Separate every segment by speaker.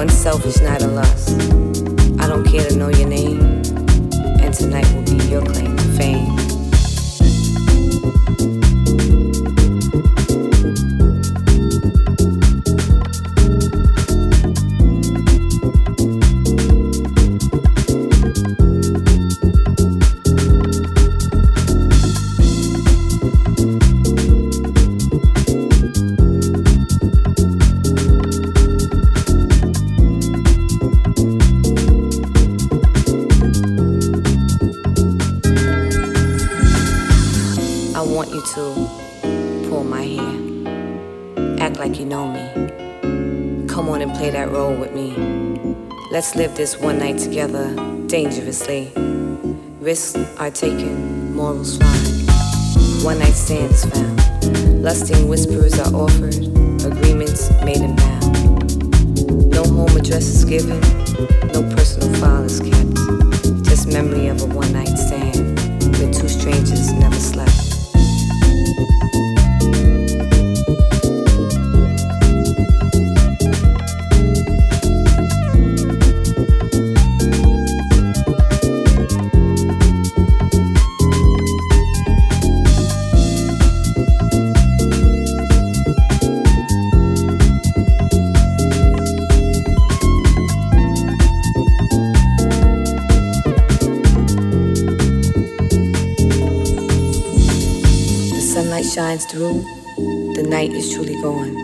Speaker 1: One selfish night of lust. I don't care to know your name, and tonight will be your claim to fame. Live this one night together dangerously. Risks are taken, morals fly. One night stands found. Lusting whispers are offered, agreements made and bound. No home address is given, no personal file is kept. Just memory of a one night stand where two strangers never slept. The night is truly gone.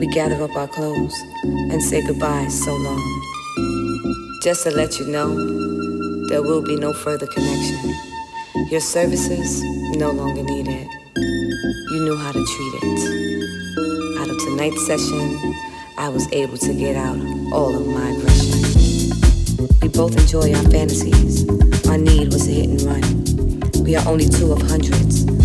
Speaker 1: We gather up our clothes and say goodbye so long. Just to let you know, there will be no further connection. Your services no longer needed. You knew how to treat it. Out of tonight's session, I was able to get out all of my aggression. We both enjoy our fantasies. Our need was a hit and run. We are only two of hundreds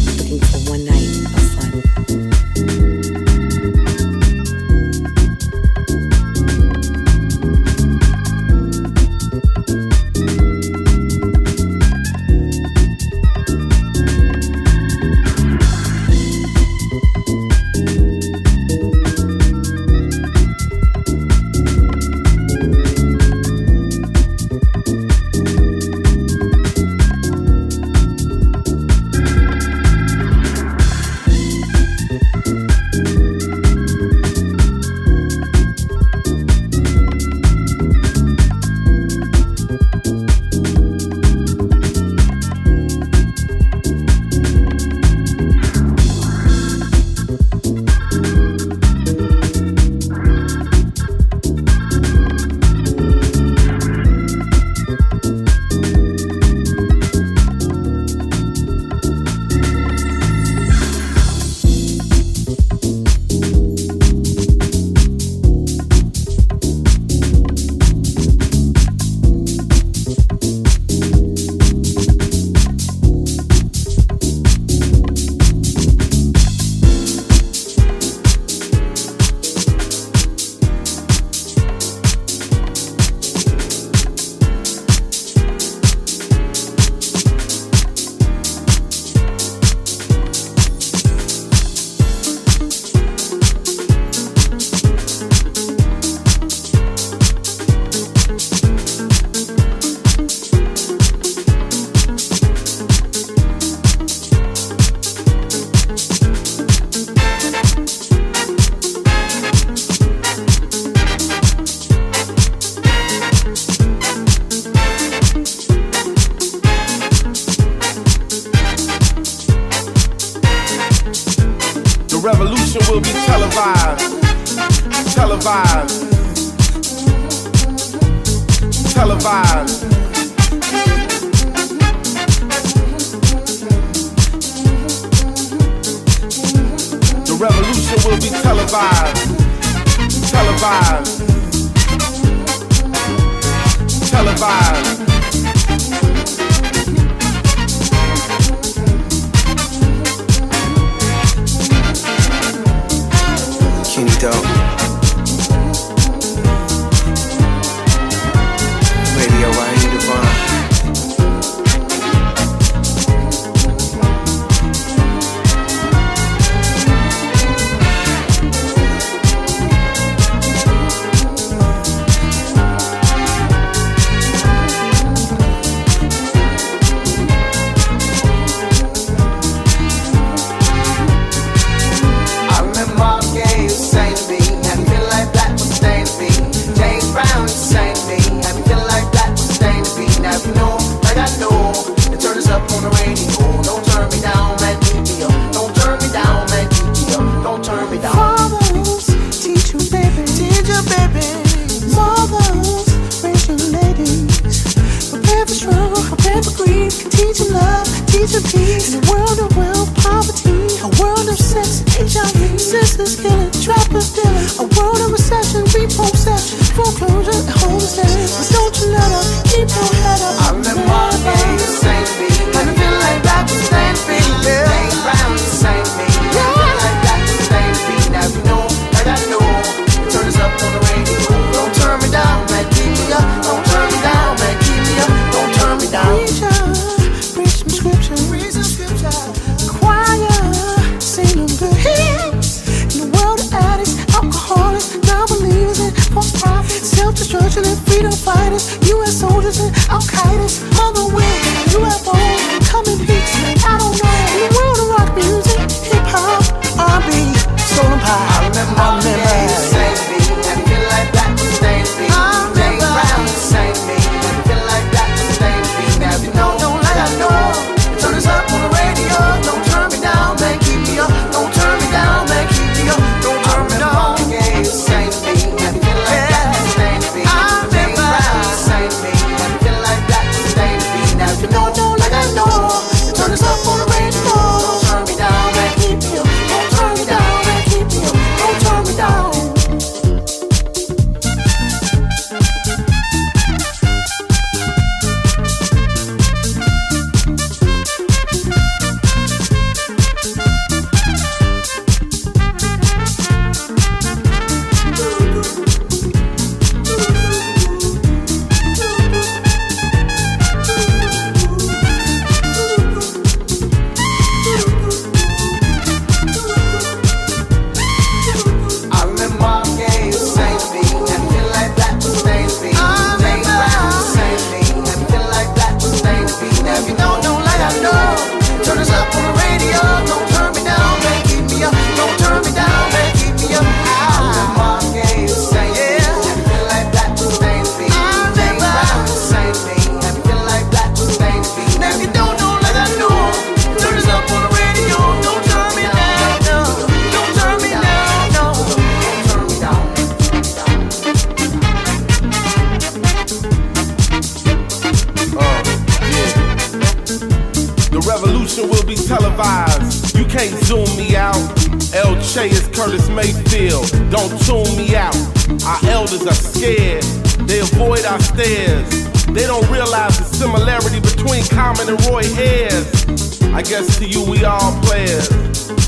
Speaker 2: And Roy heads? I guess to you we all players,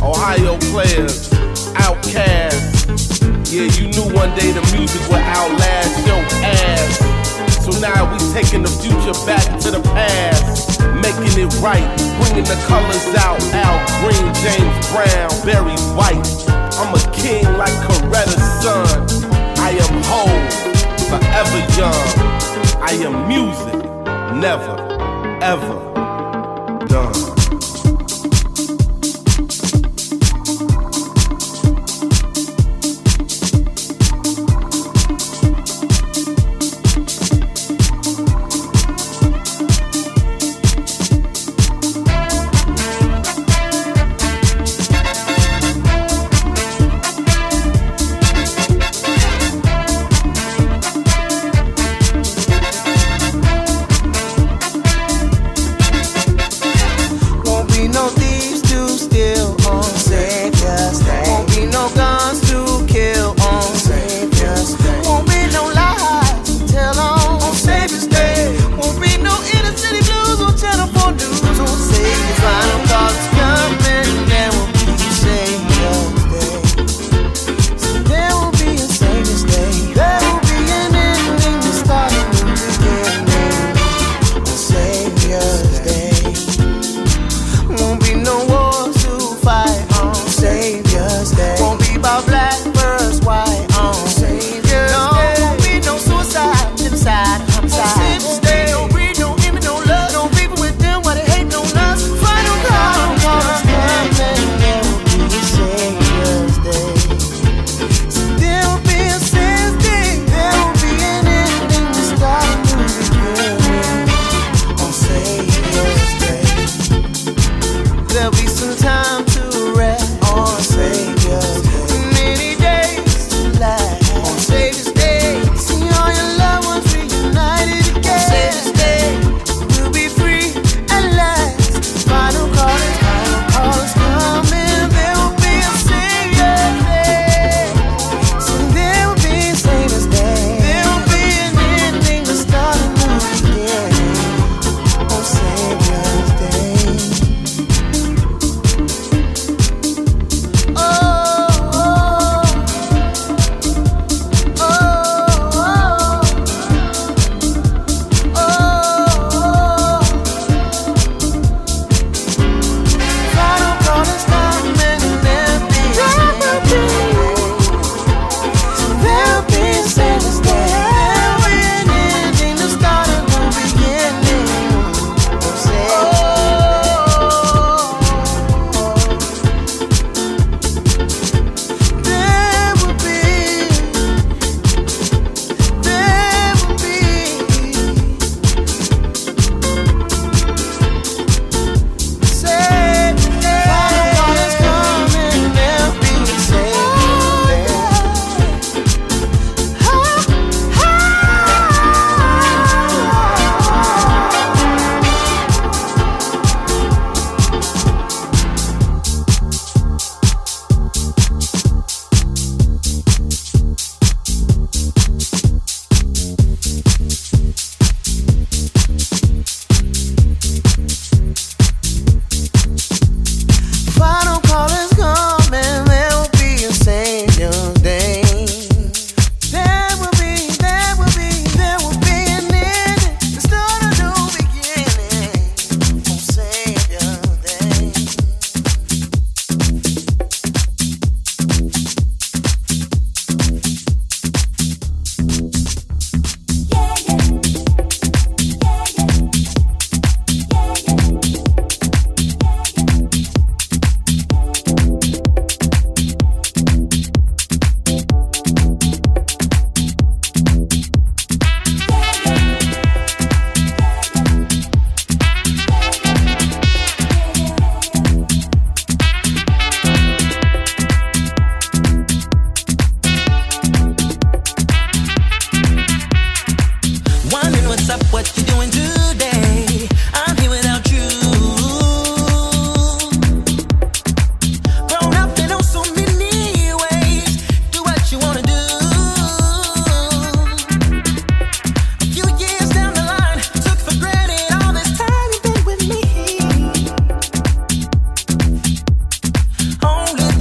Speaker 2: Ohio players, outcasts. Yeah, you knew one day the music would outlast your ass. So now we taking the future back to the past, making it right, bringing the colors out. Al Green, James Brown, Barry White. I'm a king like Coretta's son. I am whole, forever young. I am music, never forever.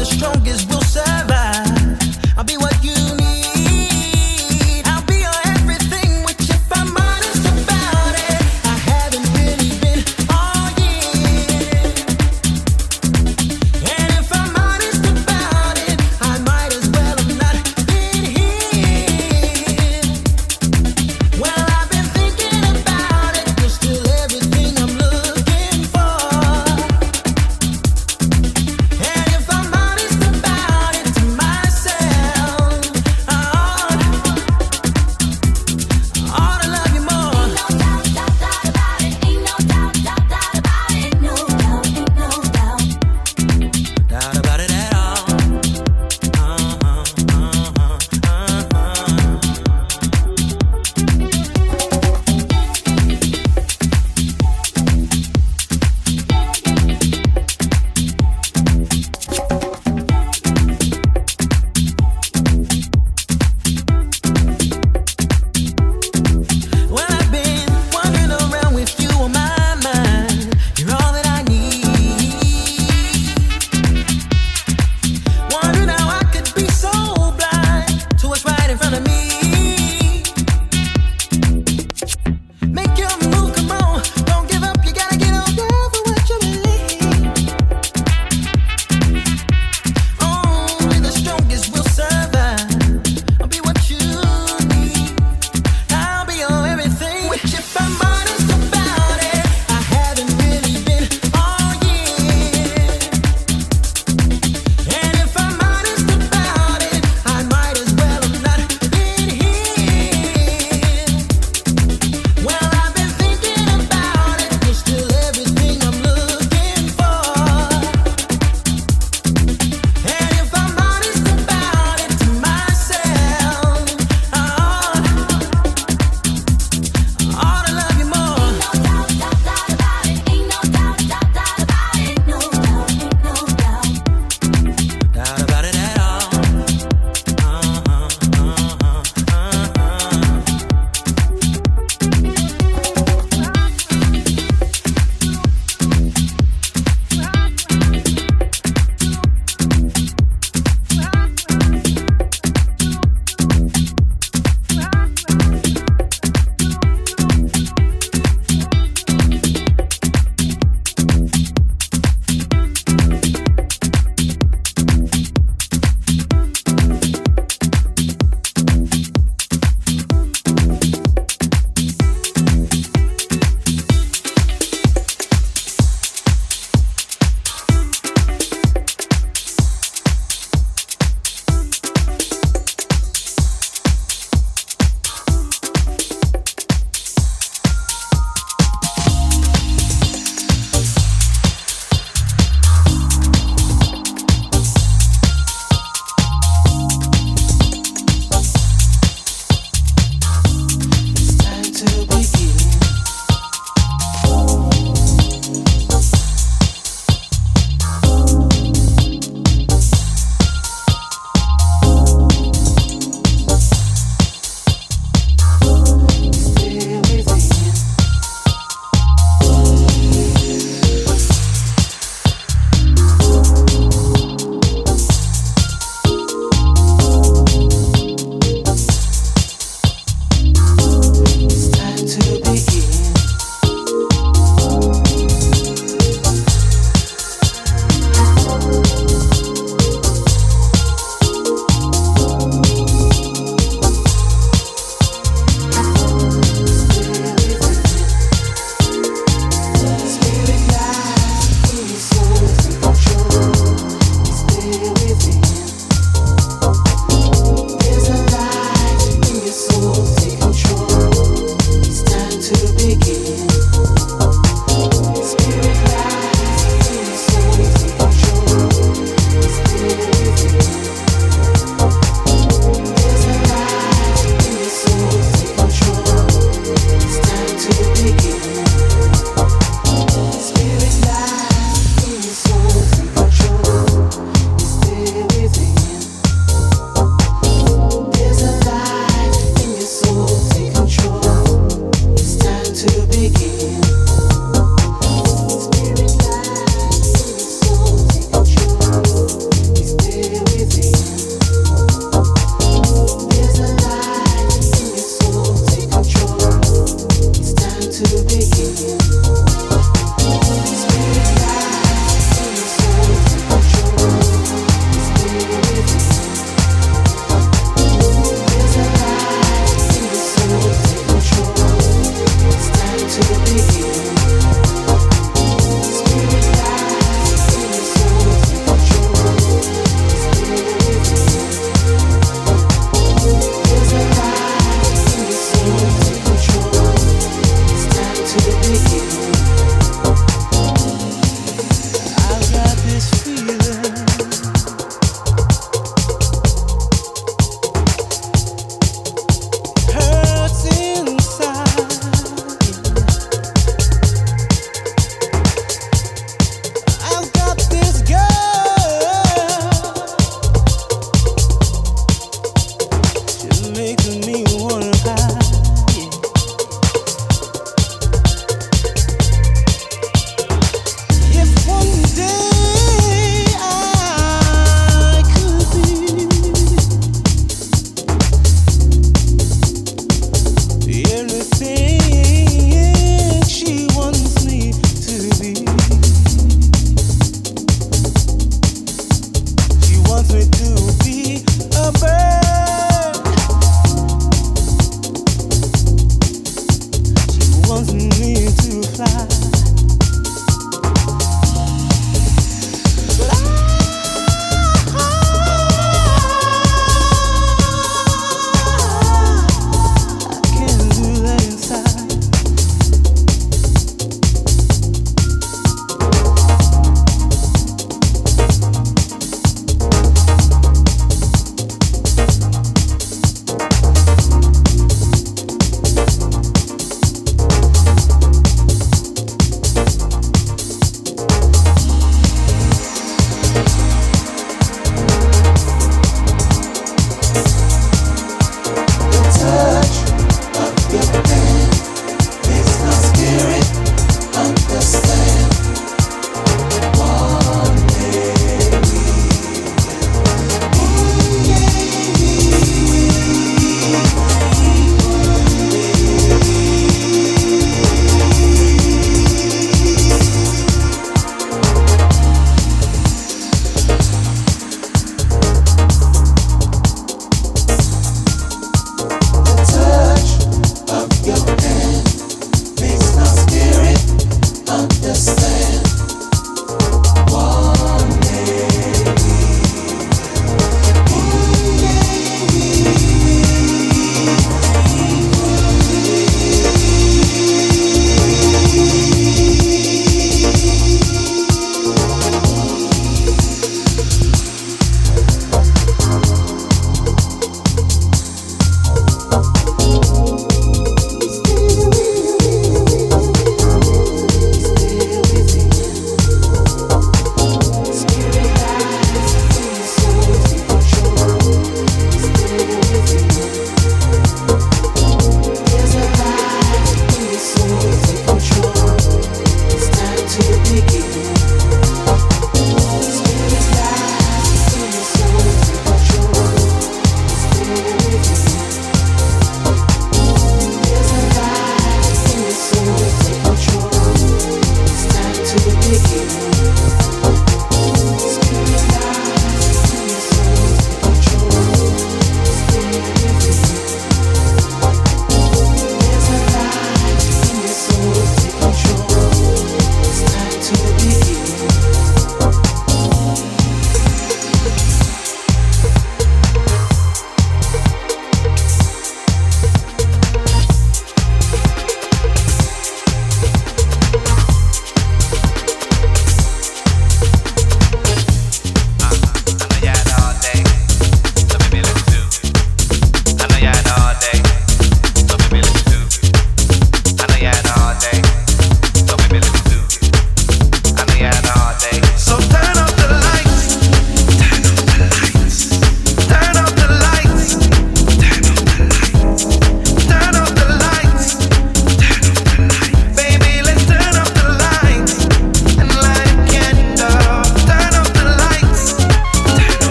Speaker 3: the strongest will survive.